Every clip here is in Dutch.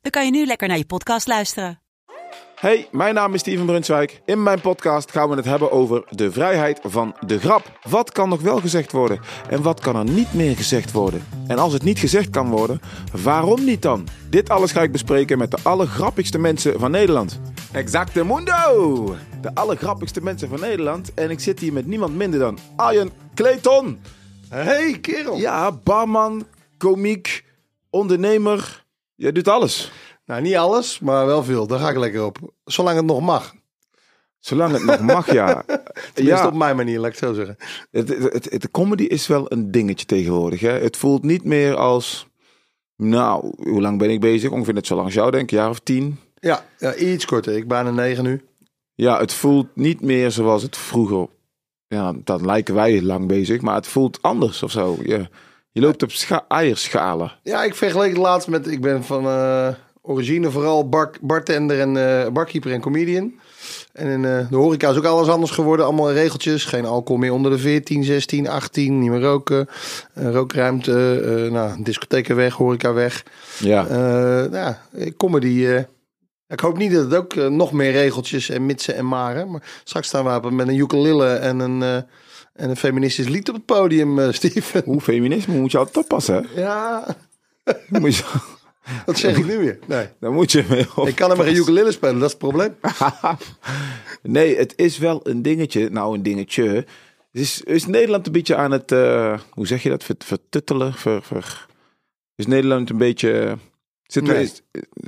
dan kan je nu lekker naar je podcast luisteren. Hey, mijn naam is Steven Brunswijk. In mijn podcast gaan we het hebben over de vrijheid van de grap. Wat kan nog wel gezegd worden en wat kan er niet meer gezegd worden? En als het niet gezegd kan worden, waarom niet dan? Dit alles ga ik bespreken met de allergrappigste mensen van Nederland. Exacte mundo! De allergrappigste mensen van Nederland. En ik zit hier met niemand minder dan Arjen Clayton. Hey, kerel. Ja, barman, komiek, ondernemer. Je doet alles. Nou, niet alles, maar wel veel. Daar ga ik lekker op. Zolang het nog mag. Zolang het nog mag, ja. Tenminste op mijn manier, laat ik het zo zeggen. Het, het, het, de comedy is wel een dingetje tegenwoordig. Hè? Het voelt niet meer als... Nou, hoe lang ben ik bezig? Ongeveer net zo lang als jou, denk ik. Een jaar of tien. Ja, ja iets korter. Ik ben een negen nu. Ja, het voelt niet meer zoals het vroeger... Ja, dat lijken wij lang bezig. Maar het voelt anders of zo. Je, je loopt op scha eierschalen. Ja, ik vergeleek het laatst met... Ik ben van uh, origine vooral bar, bartender en uh, barkeeper en comedian. En in uh, de horeca is ook alles anders geworden. Allemaal regeltjes. Geen alcohol meer onder de 14, 16, 18. Niet meer roken. Rookruimte. Nou, discotheken weg. Horeca weg. Ja. nou, comedy... ik hoop niet dat het ook nog meer regeltjes en mitsen en maren. Maar straks staan we met een ukulele en een, en een feministisch lied op het podium, Steven. Hoe feminisme moet je altijd oppassen, hè? Ja. Moet je... Dat zeg ik nu weer. Nee. Dan moet je mee Ik kan hem maar een ukulele spelen, dat is het probleem. nee, het is wel een dingetje. Nou, een dingetje. Is, is Nederland een beetje aan het, uh, hoe zeg je dat, vertuttelen? Ver, ver, is Nederland een beetje... Zit nee, is,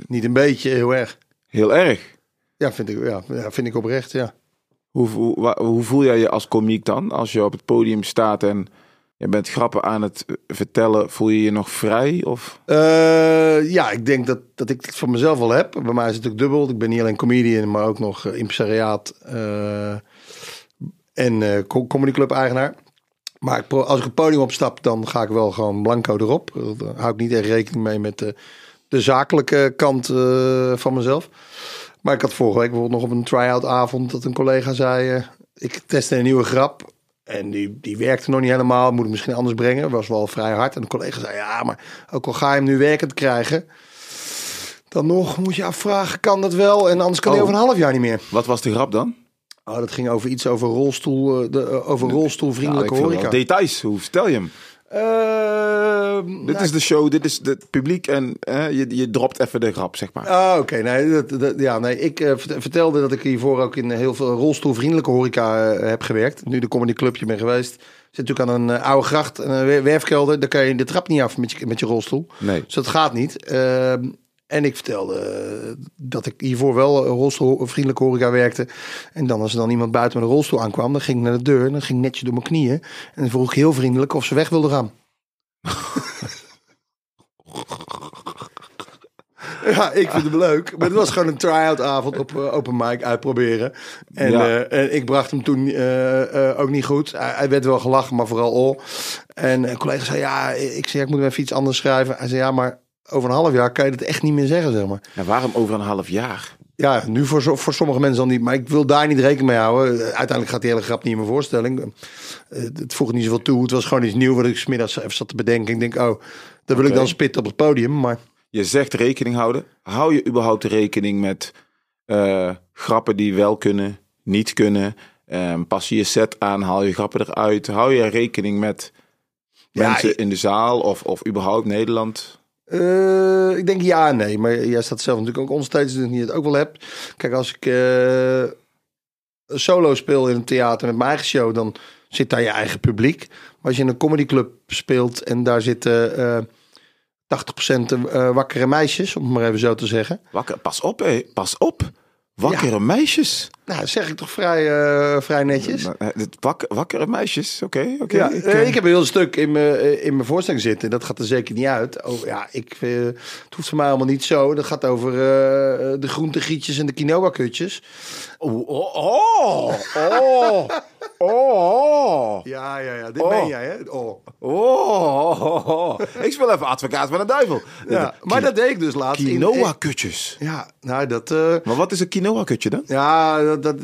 niet een beetje, heel erg. Heel erg? Ja, vind ik, ja, ja, vind ik oprecht, ja. Hoe, hoe, hoe voel jij je als komiek dan? Als je op het podium staat en je bent grappen aan het vertellen, voel je je nog vrij? Of? Uh, ja, ik denk dat, dat ik het voor mezelf wel heb. Bij mij is het natuurlijk dubbel. Ik ben niet alleen comedian, maar ook nog impresariaat uh, en uh, comedyclub eigenaar. Maar als ik het podium opstap, dan ga ik wel gewoon blanco erop. Daar hou niet echt rekening mee met de, de zakelijke kant van mezelf. Maar ik had vorige week bijvoorbeeld nog op een try-out avond dat een collega zei... ik testte een nieuwe grap en die, die werkte nog niet helemaal. Moet ik misschien anders brengen. Was wel vrij hard. En de collega zei: Ja, maar ook al ga je hem nu werkend krijgen. Dan nog moet je afvragen: kan dat wel? En anders kan hij Oh. over een half jaar niet meer. Wat was de grap dan? Oh, dat ging over iets over rolstoel, eh, de, uh, over rolstoelvriendelijke horeca. Details, hoe vertel je hem? Uh, Dit is de show, dit is het publiek en eh, je, je dropt even de grap, zeg maar. Oh, oké. Nee, dat, dat, ja, nee, ik uh, vertelde dat ik hiervoor ook in heel veel rolstoelvriendelijke horeca uh, heb gewerkt. Nu de Comedy Clubje ben geweest. Zit natuurlijk aan een uh, oude gracht, een werfkelder. Daar kan je de trap niet af met je, met je rolstoel. Nee. Dus dat gaat niet. Ehm, en ik vertelde dat ik hiervoor wel rolstoelvriendelijke horeca werkte. En dan als er dan iemand buiten met een rolstoel aankwam, dan ging ik naar de deur. Dan ging ik netjes door mijn knieën. En dan vroeg ik heel vriendelijk of ze weg wilden gaan. Ja, ik vind hem leuk. Maar het was gewoon een try-out avond op open mic uitproberen. En, ja. uh, en ik bracht hem toen uh, ook niet goed. Hij, hij, werd wel gelachen, maar vooral al. En een collega zei, ja, ik zei, ik moet even iets anders schrijven. Hij zei, ja, maar over een half jaar kan je het echt niet meer zeggen, zeg maar. Ja, waarom over een half jaar? Ja, nu voor, voor sommige mensen dan niet. Maar ik wil daar niet rekening mee houden. Uiteindelijk gaat die hele grap niet in mijn voorstelling. Het voegt niet zoveel toe. Het was gewoon iets nieuws wat ik smiddags even zat te bedenken. Ik denk, oh, dat wil okay. ik dan spitten op het podium. Maar je zegt rekening houden. Hou je überhaupt rekening met uh, grappen die wel kunnen, niet kunnen? Um, pas je je set aan, haal je grappen eruit? Hou je rekening met mensen in de zaal of, of überhaupt Nederland? Uh, ik denk ja en nee. Maar jij staat zelf natuurlijk ook onsteeds dat je het ook wel hebt. Kijk, als ik uh, solo speel in een theater met mijn eigen show, dan zit daar je eigen publiek. Maar als je in een comedyclub speelt en daar zitten... Uh, 80% uh, wakkere meisjes, om het maar even zo te zeggen. Wakker, pas op, hé. Pas op. Wakkere meisjes. Nou, zeg ik toch vrij, eh, vrij netjes. Het Wak, wakkere meisjes, oké. oké. Ja, Ik, eh, eh, ik heb een heel stuk in mijn, eh, in mijn voorstelling zitten. Dat gaat er zeker niet uit. Oh, ja, ik, het hoeft voor mij allemaal niet zo. Dat gaat over eh, de groentegrietjes en de quinoa-kutjes. Oh, oh, oh, oh, oh, Ja, ja, ja. Dit Oh. meen jij, hè? Oh. oh, oh, oh. Ik speel even advocaat van de duivel. Ja, maar dat deed ik dus laatst. in- Quinoa-kutjes. Ja, nou, dat... eh, Maar wat is een quinoa-kutje dan? Ja, dat, dat,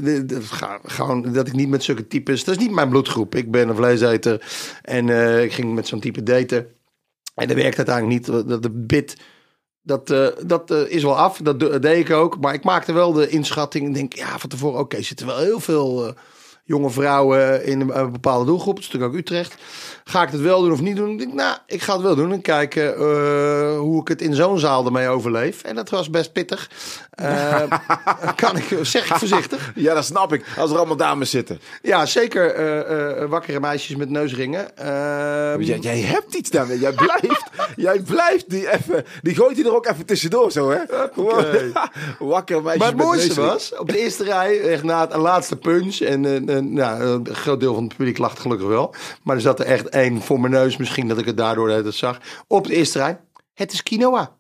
gewoon dat ik niet met zulke types. Dat is niet mijn bloedgroep. Ik ben een vleeseter en eh, ik ging met zo'n type daten. En dat werkt uiteindelijk niet. Dat de bit, dat, eh, dat is wel af. Dat de- deed ik ook. Maar ik maakte wel de inschatting. En denk, ja, van tevoren, oké, zitten wel heel veel jonge vrouwen in een, een bepaalde doelgroep. Dat is natuurlijk ook Utrecht. Ga ik het wel doen of niet doen? Ik denk, nou, ik ga het wel doen. En kijken eh, hoe ik het in zo'n zaal ermee overleef. En dat was best pittig. Eh, kan ik, zeg ik voorzichtig. Ja, dat snap ik. Als er allemaal dames zitten. Ja, zeker eh, eh, wakkere meisjes met neusringen. Ehm, Jij, jij hebt iets daarmee. Jij blijft, jij blijft die even. Die gooit hij er ook even tussendoor zo, hè? Oké. Wakker meisje. Maar het met mooiste was, op de eerste rij, echt na het laatste punch. En nou, een groot deel van het publiek lacht gelukkig wel. Maar er zat er echt één voor mijn neus. Misschien dat ik het daardoor het zag. Op de eerste rij. Het is quinoa.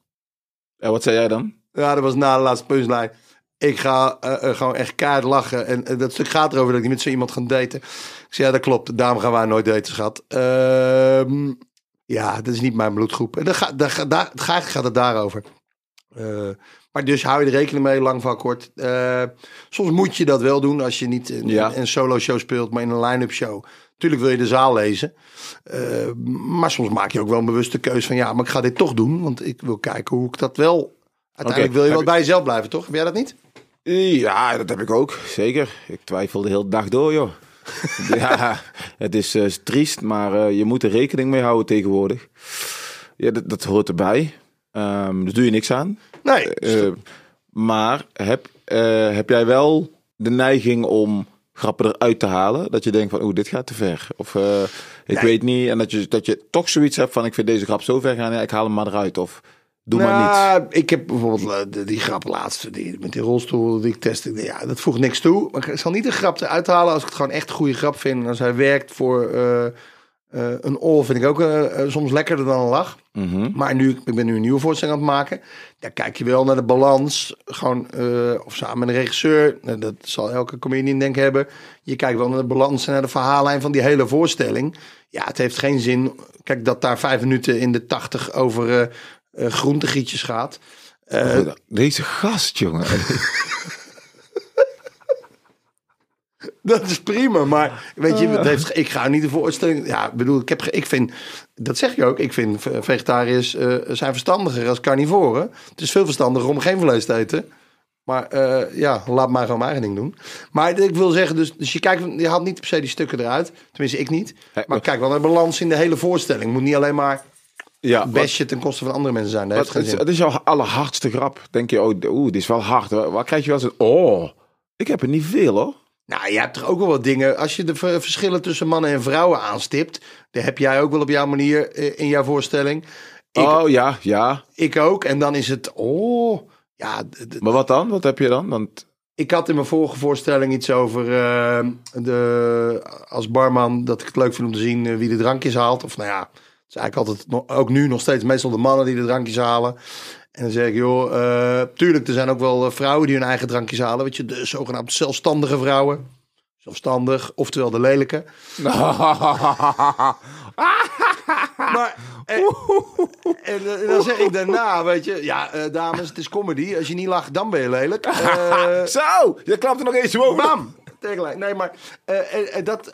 En wat zei jij dan? Ja, dat was na de laatste punchline. Ik ga eh, eh, gewoon echt kaart lachen. En dat stuk gaat erover dat ik niet met zo iemand ga daten. Ik zei, ja, dat klopt. Daarom gaan wij nooit daten, schat. Ehm, ja, dat is niet mijn bloedgroep. En dan ga, daar, ga, gaat het daarover. Maar dus hou je er rekening mee, lang van kort. Eh, soms moet je dat wel doen als je niet een, Ja. een solo show speelt, maar in een line-up show. Tuurlijk wil je de zaal lezen. Eh, maar soms maak je ook wel een bewuste keuze van ja, maar ik ga dit toch doen. Want ik wil kijken hoe ik dat wel. Uiteindelijk wil je wel bij jezelf blijven, toch? Heb jij dat niet? Ja, dat heb ik ook. Zeker. Ik twijfel de hele dag door, joh. ja, het is eh, triest, maar je moet er rekening mee houden tegenwoordig. Ja, dat, dat hoort erbij. Ehm dus doe je niks aan. Nee. Eh, maar heb, eh, heb jij wel de neiging om grappen eruit te halen? Dat je denkt van, oeh, dit gaat te ver. Of eh, ik Nee. weet niet. En dat je, dat je toch zoiets hebt van, ik vind deze grap zo ver gaan. Ja, ik haal hem maar eruit. Of doe maar niet. Nou, Ik heb bijvoorbeeld eh, die grap laatst die, met die rolstoel die ik testte. Ja, dat voegt niks toe. Maar ik zal niet een grap eruit halen als ik het gewoon echt een goede grap vind. En als hij werkt voor eh, eh, een oor, vind ik ook eh, eh, soms lekkerder dan een lach. Mhm. Maar nu, ik ben nu een nieuwe voorstelling aan het maken. Daar kijk je wel naar de balans. Gewoon, of samen met een regisseur. Nou, Dat zal elke comedian denk ik hebben. Je kijkt wel naar de balans en naar de verhaallijn van die hele voorstelling. Ja, het heeft geen zin. Kijk, dat daar vijf minuten in de tachtig over groentegrietjes gaat. Deze gast, jongen. dat is prima, maar weet je, het heeft, ik ga niet de voorstelling. Ja, ik bedoel, ik heb, ik vind, dat zeg je ook. Ik vind ve- vegetariërs eh, zijn verstandiger als carnivoren. Het is veel verstandiger om geen vlees te eten. Maar eh, ja, laat maar gewoon mijn eigen ding doen. Maar ik wil zeggen, dus, dus je kijkt, je haalt niet per se die stukken eruit. Tenminste, ik niet. Maar kijk wel naar de balans in de hele voorstelling. Het moet niet alleen maar ja, bestje ten koste van andere mensen zijn. Dat heeft geen het, zin. het is jouw allerhardste grap. Denk je, oh, oeh, dit is wel hard. Waar, waar krijg je wel eens een, oh, ik heb er niet veel hoor. Nou, je hebt toch ook wel wat dingen. Als je de ver- verschillen tussen mannen en vrouwen aanstipt. Dat heb jij ook wel op jouw manier eh, in jouw voorstelling. Ik, oh ja, ja. ik ook. En dan is het. Oh. Ja, Maar wat dan? Wat heb je dan? Want, ik had in mijn vorige voorstelling iets over. eh, de, als barman. dat ik het leuk vind om te zien eh, wie de drankjes haalt. Of nou ja. Het is eigenlijk altijd. Ook nu nog steeds meestal de mannen die de drankjes halen. En dan zeg ik, joh, eh, tuurlijk, er zijn ook wel eh, vrouwen die hun eigen drankjes halen. Weet je, de zogenaamde zelfstandige vrouwen. Zelfstandig, oftewel de lelijke. Maar, en, en, eh, dan zeg ik daarna, weet je, ja, eh, dames, het is comedy. Als je niet lacht, dan ben je lelijk. Eh, Zo, je klapt er nog eens boven. bam! Tegelijk. Nee, maar eh, eh, eh, dat,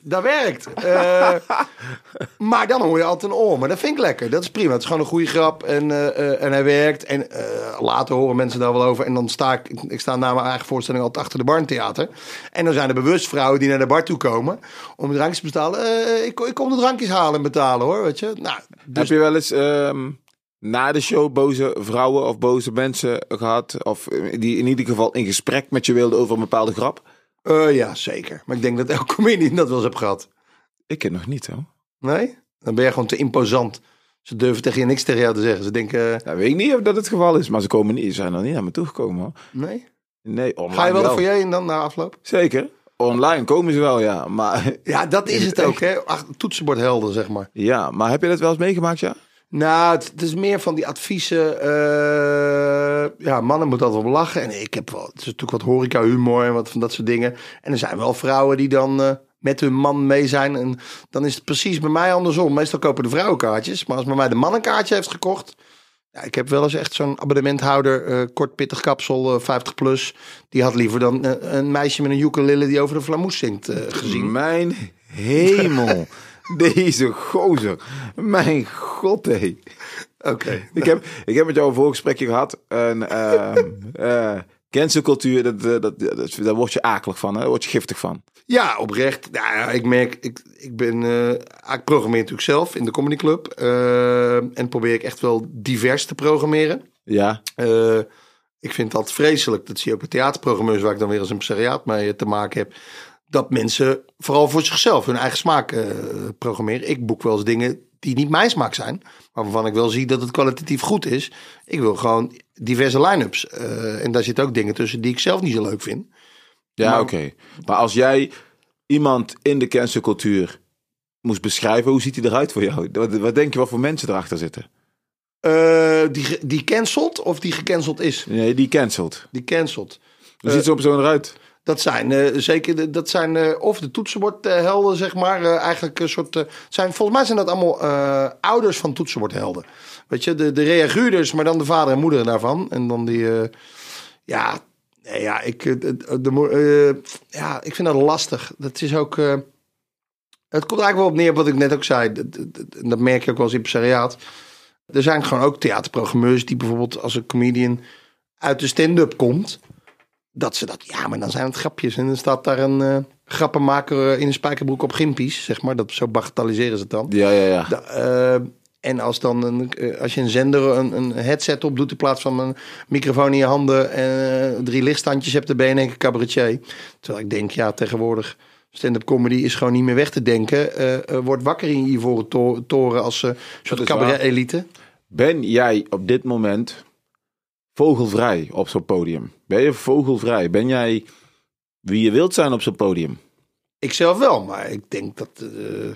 dat werkt. Maar dan hoor je altijd een oor. Maar dat vind ik lekker. Dat is prima. Het is gewoon een goede grap. En, en hij werkt. En later horen mensen daar wel over. En dan sta ik, ik sta na mijn eigen voorstelling altijd achter de barntheater. En dan zijn er bewust vrouwen die naar de bar toe komen. Om drankjes te betalen. Ik, ik kom de drankjes halen en betalen hoor. Weet je. Nou, dus Heb je wel eens ehm, na de show boze vrouwen of boze mensen gehad? Of die in ieder geval in gesprek met je wilden over een bepaalde grap? Eh, ja, zeker. Maar ik denk dat elke comedian dat wel eens heeft gehad. Ik ken nog niet hoor. Nee? Dan ben je gewoon te imposant. Ze durven tegen je niks tegen jou te zeggen. Ze denken, Nou, weet ik niet of dat het geval is, maar ze komen niet, zijn nog niet naar me toegekomen hoor. nee? Nee, online Ga je wel de foyer in dan na afloop? Zeker. Online komen ze wel, ja. Maar, Ja, dat is het ook, hè? Ach, toetsenbordhelden, zeg maar. ja, maar heb je dat wel eens meegemaakt, ja? Nou, het, is meer van die adviezen. eh, ja, mannen moeten altijd wel lachen. En ik heb wel, het is natuurlijk wat horeca-humor en wat van dat soort dingen. En er zijn wel vrouwen die dan eh, met hun man mee zijn. En dan is het precies bij mij andersom. Meestal kopen de vrouwen kaartjes. Maar als bij mij de man een kaartje heeft gekocht. Ja, ik heb wel eens echt zo'n abonnementhouder, eh, kort pittig kapsel, eh, 50 plus. Die had liever dan een meisje met een ukulele die over de flamoes zingt gezien. Mijn hemel. Deze gozer. Mijn god, hé. Oké. Ik heb, ik heb met jou een voorgesprekje gehad. En eh cancelcultuur, dat, eh, dat, dat, daar word je akelig van. Hè? Daar word je giftig van. Ja, oprecht. Nou ik merk, ik, ik ben, eh, ik programmeer natuurlijk zelf in de Comedy Club. en probeer ik echt wel divers te programmeren. Ja, ik vind dat vreselijk. Dat zie je ook bij theaterprogrammeurs waar ik dan weer als impresariaat mee te maken heb. Dat mensen vooral voor zichzelf hun eigen smaak eh, programmeren. Ik boek wel eens dingen die niet mijn smaak zijn. Maar waarvan ik wel zie dat het kwalitatief goed is. Ik wil gewoon diverse line-ups. Eh, en daar zitten ook dingen tussen die ik zelf niet zo leuk vind. ja oké. Maar als jij iemand in de cancelcultuur moest beschrijven, hoe ziet hij eruit voor jou? Wat, wat denk je wat voor mensen erachter zitten? Eh, die, die cancelt of die gecanceld is? Nee, die cancelt. Die cancelt. Hoe ziet zo'n persoon eruit? Dat zijn eh, zeker, dat zijn eh, of de toetsenbordhelden, zeg maar. eh, eigenlijk een soort, eh, zijn, volgens mij zijn dat allemaal eh, ouders van toetsenbordhelden. Weet je, de, de reaguurders, maar dan de vader en moeder daarvan. En dan die, eh, ja, nee, ja, ik, eh, de, de, eh, ja, ik vind dat lastig. Dat is ook, eh, het komt eigenlijk wel op neer wat ik net ook zei. Dat, merk je ook wel eens in. Er zijn gewoon ook theaterprogrammeurs die bijvoorbeeld als een comedian uit de stand-up komt dat ze dat, ja, maar dan zijn het grapjes. En dan staat daar een eh, grappenmaker eh, in een spijkerbroek op gimpies, zeg maar. Dat, zo bagatelliseren ze het dan. Ja, ja, ja. Da- eh, en als, dan een, als je een zender een, een headset op doet in plaats van een microfoon in je handen en drie lichtstandjes hebt, dan ben je in keer cabaretier. Terwijl ik denk, ja, tegenwoordig stand-up comedy is gewoon niet meer weg te denken. Eh eh, word wakker in je ivoren to- toren als eh soort cabaret-elite. Ben jij op dit moment vogelvrij op zo'n podium? Ben je vogelvrij? Ben jij wie je wilt zijn op zo'n podium? Ik zelf wel, maar ik denk dat eh,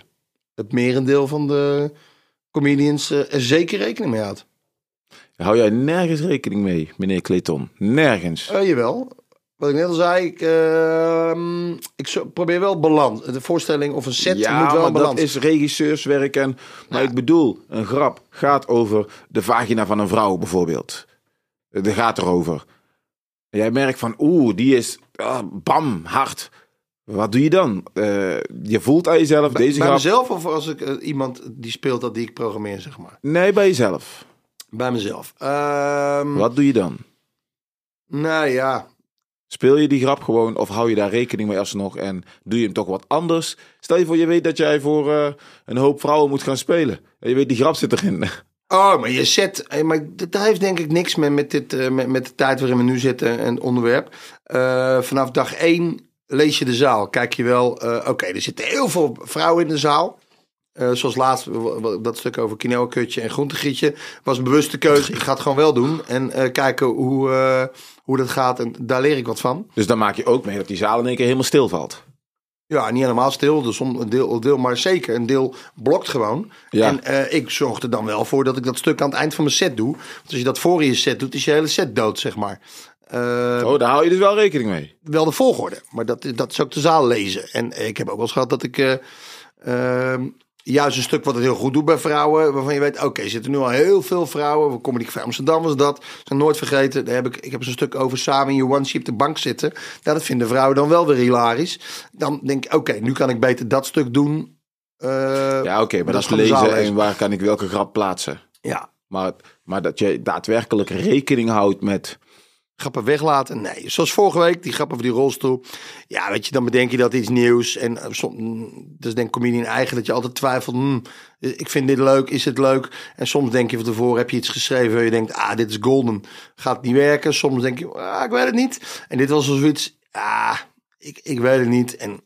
het merendeel van de comedians eh, er zeker rekening mee houdt. Hou jij nergens rekening mee, meneer Clayton? Nergens. Eh, jawel. Wat ik net al zei, ik, ehm, ik probeer wel balans. De voorstelling of een set ja, moet wel maar balans. dat is regisseurswerk. En, maar ik bedoel, een grap gaat over de vagina van een vrouw bijvoorbeeld. Dat gaat erover. En jij merkt van, oeh, die is ah, bam, hard. Wat doe je dan? Eh, je voelt aan jezelf, deze Bij grap. mezelf of als ik eh, iemand die speelt dat die ik programmeer, zeg maar. Nee, bij jezelf. Bij mezelf. Ehm, Wat doe je dan? Nou ja, Speel je die grap gewoon of hou je daar rekening mee alsnog en doe je hem toch wat anders? Stel je voor, je weet dat jij voor eh, een hoop vrouwen moet gaan spelen. En je weet, die grap zit erin. Oh, maar je zet. eh, Maar dat heeft denk ik niks met, met, dit, eh, met, met de tijd waarin we nu zitten en het onderwerp. Eh, vanaf dag één lees je de zaal. Kijk je wel, oké, er zitten heel veel vrouwen in de zaal. Zoals laatst, dat stuk over quinoa-kutje en groentegrietje. Was een bewuste keuze. Ik ga het gewoon wel doen. En kijken hoe, hoe dat gaat. En daar leer ik wat van. Dus dan maak je ook mee dat die zaal in één keer helemaal stilvalt. Ja, niet helemaal stil. Dus een deel, deel, maar zeker. Een deel blokt gewoon. Ja. En eh, ik zorg er dan wel voor dat ik dat stuk aan het eind van mijn set doe. Want als je dat voor in je set doet, is je hele set dood, zeg maar. Eh, Oh, daar hou je dus wel rekening mee. Wel de volgorde. Maar dat, dat is ook de zaal lezen. En ik heb ook wel eens gehad dat ik... eh, ehm, juist een stuk wat het heel goed doet bij vrouwen. Waarvan je weet, oké, er zitten nu al heel veel vrouwen. We Comedy van Amsterdam was dat. Zijn nooit vergeten. Daar heb ik, ik heb zo'n stuk over samen in je one sheep de bank zitten. Nou, dat vinden vrouwen dan wel weer hilarisch. Dan denk ik, oké, nu kan ik beter dat stuk doen. Eh, Ja, oké, maar dat is lezen en waar kan ik welke grap plaatsen. Ja, Maar, maar dat je daadwerkelijk rekening houdt met... grappen weglaten. Nee, zoals vorige week, die grap over die rolstoel. Ja, weet je, dan bedenk je dat iets nieuws. En uh, som, dus denk comedian eigen dat je altijd twijfelt. hmm, ik vind dit leuk, is het leuk? En soms denk je van tevoren, heb je iets geschreven waar je denkt, ah, dit is golden. Gaat niet werken. Soms denk je, ah, ik weet het niet. En dit was zoiets, ah, ik, ik weet het niet. En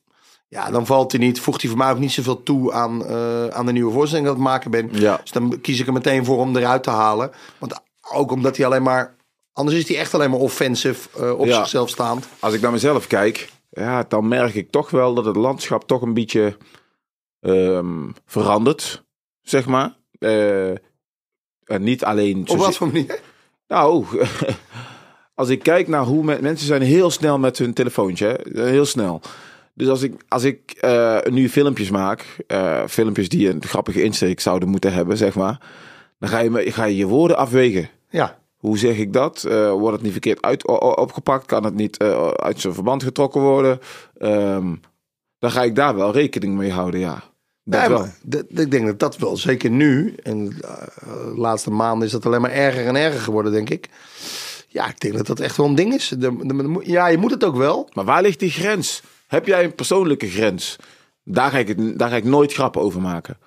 ja, dan valt hij niet. Voegt hij voor mij ook niet zoveel toe aan, eh, aan de nieuwe voorstelling dat ik maken ben. Ja. Dus dan kies ik er meteen voor om eruit te halen. Want ook omdat hij alleen maar Anders is die echt alleen maar offensive, eh, op Ja. zichzelf staand. Als ik naar mezelf kijk, ja, dan merk ik toch wel dat het landschap toch een beetje ehm, verandert, zeg maar. Eh, en niet alleen... Op wat voor manier? Nou, als ik kijk naar hoe men- mensen zijn heel snel met hun telefoontje, hè? heel snel. Dus als ik, als ik eh, nu filmpjes maak, filmpjes die een grappige insteek zouden moeten hebben, zeg maar, dan ga je, me- ga je je woorden afwegen. Ja. Hoe zeg ik dat? Eh, wordt het niet verkeerd uit, opgepakt? Kan het niet eh, uit zijn verband getrokken worden? Ehm, dan ga ik daar wel rekening mee houden, ja. Dat Nee, wel. ik denk dat dat wel, zeker nu. En eh, de laatste maanden is dat alleen maar erger en erger geworden, denk ik. Ja, ik denk dat dat echt wel een ding is. De, de- de- ja, je moet het ook wel. Maar waar ligt die grens? Heb jij een persoonlijke grens? Daar ga ik, het, daar ga ik nooit grappen over maken.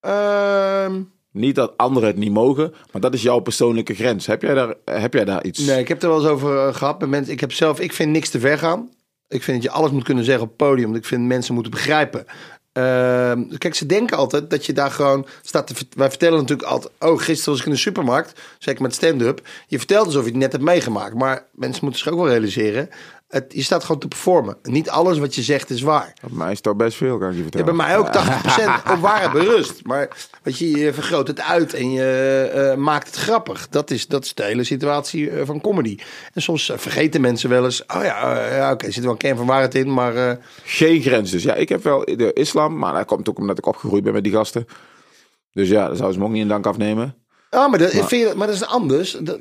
Ehm, Niet dat anderen het niet mogen, maar dat is jouw persoonlijke grens. Heb jij daar, heb jij daar iets? nee, ik heb er wel eens over eh, gehad met mensen. Ik heb zelf, ik vind niks te ver gaan. Ik vind dat je alles moet kunnen zeggen op het podium. Ik vind mensen moeten begrijpen. Ehm, kijk, ze denken altijd dat je daar gewoon staat te... Wij vertellen natuurlijk altijd... Oh, gisteren was ik in de supermarkt. Zeker met stand-up. Je vertelt alsof je het net hebt meegemaakt. Maar mensen moeten zich ook wel realiseren. Het, je staat gewoon te performen. Niet alles wat je zegt is waar. Bij mij is toch best veel, kan ik je Ja, vertellen. bij mij ook 80% op ware berust. Maar weet je, je vergroot het uit en je eh, maakt het grappig. Dat is, dat is de hele situatie eh, van comedy. En soms eh, vergeten mensen wel eens... Oh ja, ja oké, er zit wel een kern van waarheid in, maar... Geen grens dus. Ja, ik heb wel de islam, maar dat komt ook omdat ik opgegroeid ben met die gasten. Dus ja, daar zouden ze me ook niet in dank afnemen. Ah, maar dat, Vind je, maar dat is anders. Dat,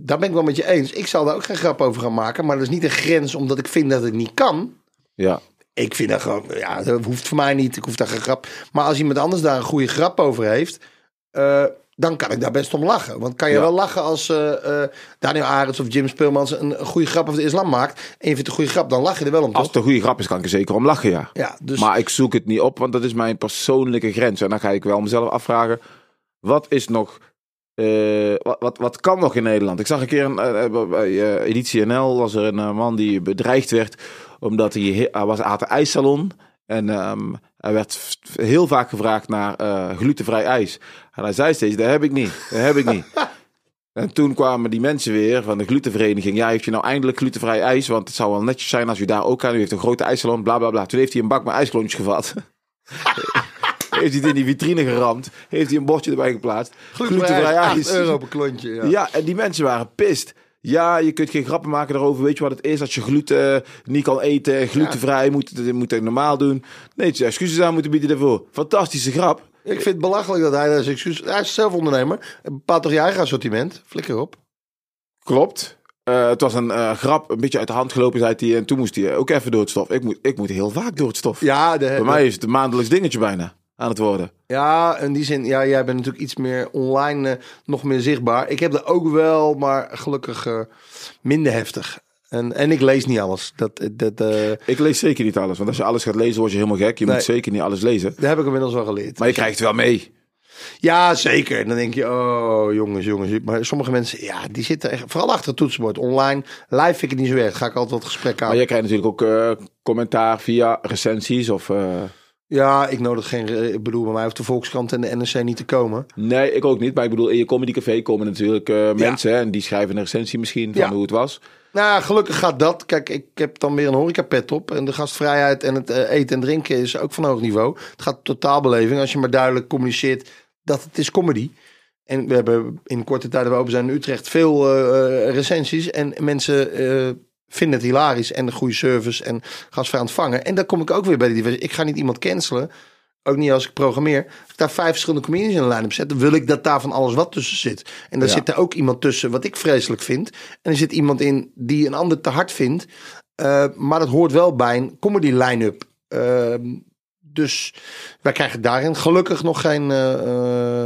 daar ben ik wel met je eens. Ik zal daar ook geen grap over gaan maken. Maar dat is niet een grens omdat ik vind dat het niet kan. Ja, Ik vind dat gewoon, ja, dat hoeft voor mij niet. Ik hoef daar geen grap. Maar als iemand anders daar een goede grap over heeft, eh, dan kan ik daar best om lachen. Want kan je Ja. wel lachen als eh, eh, Daniel Arends of Jim Speelmans een, een goede grap over de islam maakt. En je vindt een goede grap, dan lach je er wel om. als het een goede grap is, kan ik er zeker om lachen, ja. Ja, dus Maar ik zoek het niet op, want dat is mijn persoonlijke grens. En dan ga ik wel mezelf afvragen, wat is nog... eh, wat, wat, wat kan nog in Nederland? Ik zag een keer een, eh, eh, bij Editie NL was er een man die bedreigd werd omdat hij, hij was aan het ijssalon en ehm, hij werd heel vaak gevraagd naar glutenvrij ijs. En hij zei steeds, dat heb ik niet, dat heb ik niet. En toen kwamen die mensen weer van de glutenvereniging. Ja, heeft je nou eindelijk glutenvrij ijs? Want het zou wel netjes zijn als u daar ook kan. U heeft een grote ijssalon, bla bla bla. Toen heeft hij een bak met ijsklontjes gevat. heeft hij het in die vitrine geramd. Heeft hij een bordje erbij geplaatst. glutenvrij 8 euro per klontje. Ja. Ja. en die mensen waren pist. Ja, je kunt geen grappen maken daarover. Weet je wat het is als je gluten eh, niet kan eten? Glutenvrij, moet, moet het normaal doen. Nee, ze excuses aan moeten bieden daarvoor. Fantastische grap. Ik vind het belachelijk dat hij dat excuus... Hij is zelf ondernemer. Bepaalt toch je eigen assortiment? Flikker op. Klopt. Eh, het was een eh, grap, een beetje uit de hand gelopen, zei hij. En toen moest hij ook even door het stof. Ik moet, ik moet heel vaak door het stof. Ja, de, Bij mij is het een maandelijks dingetje bijna aan het worden. Ja, in die zin, ja, jij bent natuurlijk iets meer online, eh, nog meer zichtbaar. Ik heb er ook wel, maar gelukkig eh, minder heftig. En, en ik lees niet alles. Dat, dat, eh, Ik lees zeker niet alles, want als je alles gaat lezen, word je helemaal gek. Je Nee. moet zeker niet alles lezen. dat heb ik inmiddels wel geleerd. Maar je krijgt het wel mee. Ja, zeker. En dan denk je, oh jongens, jongens. Maar sommige mensen, ja, die zitten echt, vooral achter het toetsenbord. Online, live vind ik het niet zo erg. Ga ik altijd wat gesprek aan. Maar je krijgt natuurlijk ook commentaar via recensies of... Ja, ik nodig geen, ik bedoel, bij mij hoeft de Volkskrant en de NRC niet te komen. Nee, ik ook niet. Maar ik bedoel, in je comedycafé komen natuurlijk eh, mensen. Hè, en die schrijven een recensie misschien van Ja. hoe het was. Nou, gelukkig gaat dat. Kijk, ik heb dan weer een horecapet op. En de gastvrijheid en het eh, eten en drinken is ook van hoog niveau. Het gaat totaalbeleving. Als je maar duidelijk communiceert dat het is comedy. En we hebben in korte tijd dat we open zijn in Utrecht veel eh, recensies. En mensen vinden het hilarisch en een goede service en gastvrij ontvangen. En dan kom ik ook weer bij die diverse. Ik ga niet iemand cancelen. Ook niet als ik programmeer. Als ik daar vijf verschillende comedians in een lijn heb zet, dan wil ik dat daar van alles wat tussen zit. En daar Ja. zit er ook iemand tussen wat ik vreselijk vind. En er zit iemand in die een ander te hard vindt. Uh, maar dat hoort wel bij een comedy line-up. Uh, dus wij krijgen daarin gelukkig nog geen, uh,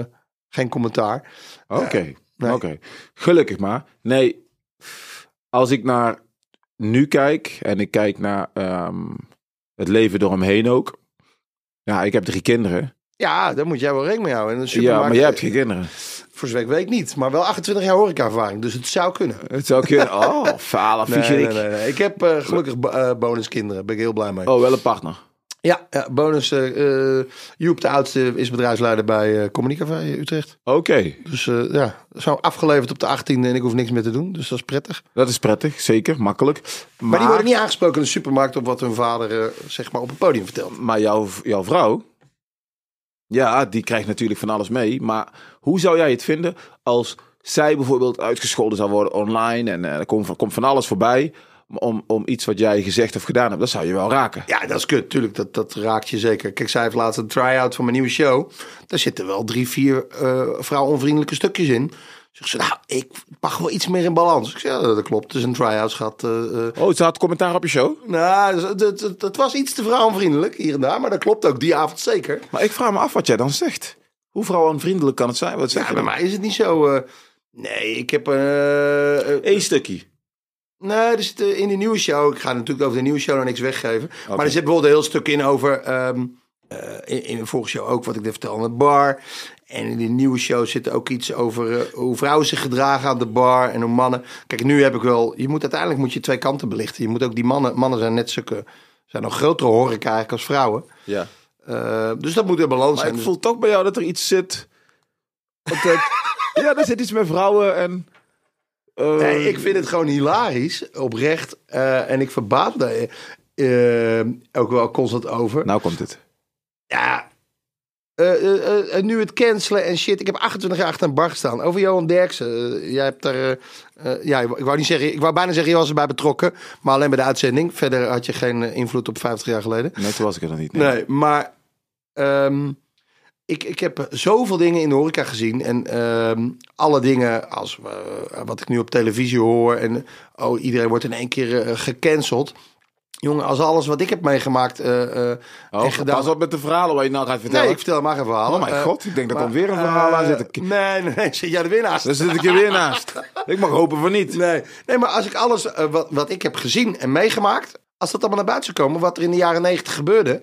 geen commentaar. Oké, okay. nee. oké. Gelukkig maar. Nee, als ik naar nu kijk en ik kijk naar um, het leven door hem heen ook. Ja, ik heb drie kinderen. Ja, daar moet jij wel rekening mee houden. En ja, maar jij hebt geen kinderen. Voor zover ik weet niet. Maar wel 28 jaar horeca-ervaring. Dus het zou kunnen. Het zou kunnen. Oh, falen, nee, nee, nee, nee, Ik heb uh, gelukkig uh, bonuskinderen. Ben ik heel blij mee. Oh, wel een partner. Ja, ja bonus. eh, eh, Joep, de oudste, is bedrijfsleider bij eh Communicafé Utrecht. Oké, Dus eh, ja, zo afgeleverd op de 18e en ik hoef niks meer te doen. Dus dat is prettig. dat is prettig, zeker, makkelijk. Maar, Maar, die worden niet aangesproken in de supermarkt op wat hun vader zeg maar op het podium vertelt. Maar jouw, jouw vrouw, ja, die krijgt natuurlijk van alles mee. Maar hoe zou jij het vinden als zij bijvoorbeeld uitgescholden zou worden online en er komt, komt van alles voorbij om, om iets wat jij gezegd of gedaan hebt? Dat zou je wel raken. Ja, dat is kut. Tuurlijk, dat, dat raakt je zeker. Kijk, zij heeft laatst een try-out van mijn nieuwe show. Daar zitten wel drie, vier eh vrouwonvriendelijke stukjes in. Zegt ze, nou, ik mag wel iets meer in balans. Ik zeg, ja, dat klopt. Het is een try-out gehad. eh, eh. Oh, ze had commentaar op je show? Nou, dat, dat, dat- dat was iets te vrouwonvriendelijk hier en daar. Maar dat klopt ook die avond zeker. Maar ik vraag me af wat jij dan zegt. Hoe vrouwenvriendelijk kan het zijn? Wat zeg Ja, je bij mij is het niet zo... nee, ik heb... Eén stukje. Nee, er zit eh, in de nieuwe show. Ik ga natuurlijk over de nieuwe show nog niks weggeven. Maar er zit bijvoorbeeld een heel stuk in over. ehm, eh, in, in de vorige show ook wat ik net vertelde aan de bar. En in de nieuwe show zit er ook iets over eh, hoe vrouwen zich gedragen aan de bar en hoe mannen. Kijk, nu heb ik wel. Je moet uiteindelijk moet je twee kanten belichten. Je moet ook die mannen. Mannen zijn net zulke. zijn nog grotere horeca eigenlijk als vrouwen. Ja. Dus dat moet in balans Maar zijn. ik Dus- voel toch bij jou dat er iets zit. Want, ja, er zit iets met vrouwen en. Nee, ik vind het gewoon hilarisch, oprecht. Eh, en ik verbaas me daar eh, ook wel constant over. Nou komt het. Ja. en nu het cancelen en shit. Ik heb 28 jaar achter een bar gestaan. Over Johan Derksen. Jij hebt daar. ja, ik wou niet zeggen. Ik wou bijna zeggen, je was erbij betrokken. Maar alleen bij de uitzending. Verder had je geen invloed op 50 jaar geleden. Nee, toen was ik er nog niet. nee. Nee, maar. ehm, ik, ik heb zoveel dingen in de horeca gezien. En ehm, alle dingen als eh, wat ik nu op televisie hoor. En oh, iedereen wordt in één keer eh, gecanceld. Jongen, als alles wat ik heb meegemaakt eh, Oh, en gedaan. Pas op met de verhalen waar je nou gaat vertellen. Nee, ik vertel maar geen verhaal. Oh mijn god, ik denk dat er weer een verhaal aan zit. Nee, nee, zit jij er weer naast? Daar zit ik er weer naast. Ik mag hopen van niet. Nee, nee maar als ik alles wat, wat ik heb gezien en meegemaakt, als dat allemaal naar buiten zou komen, wat er in de jaren negentig gebeurde.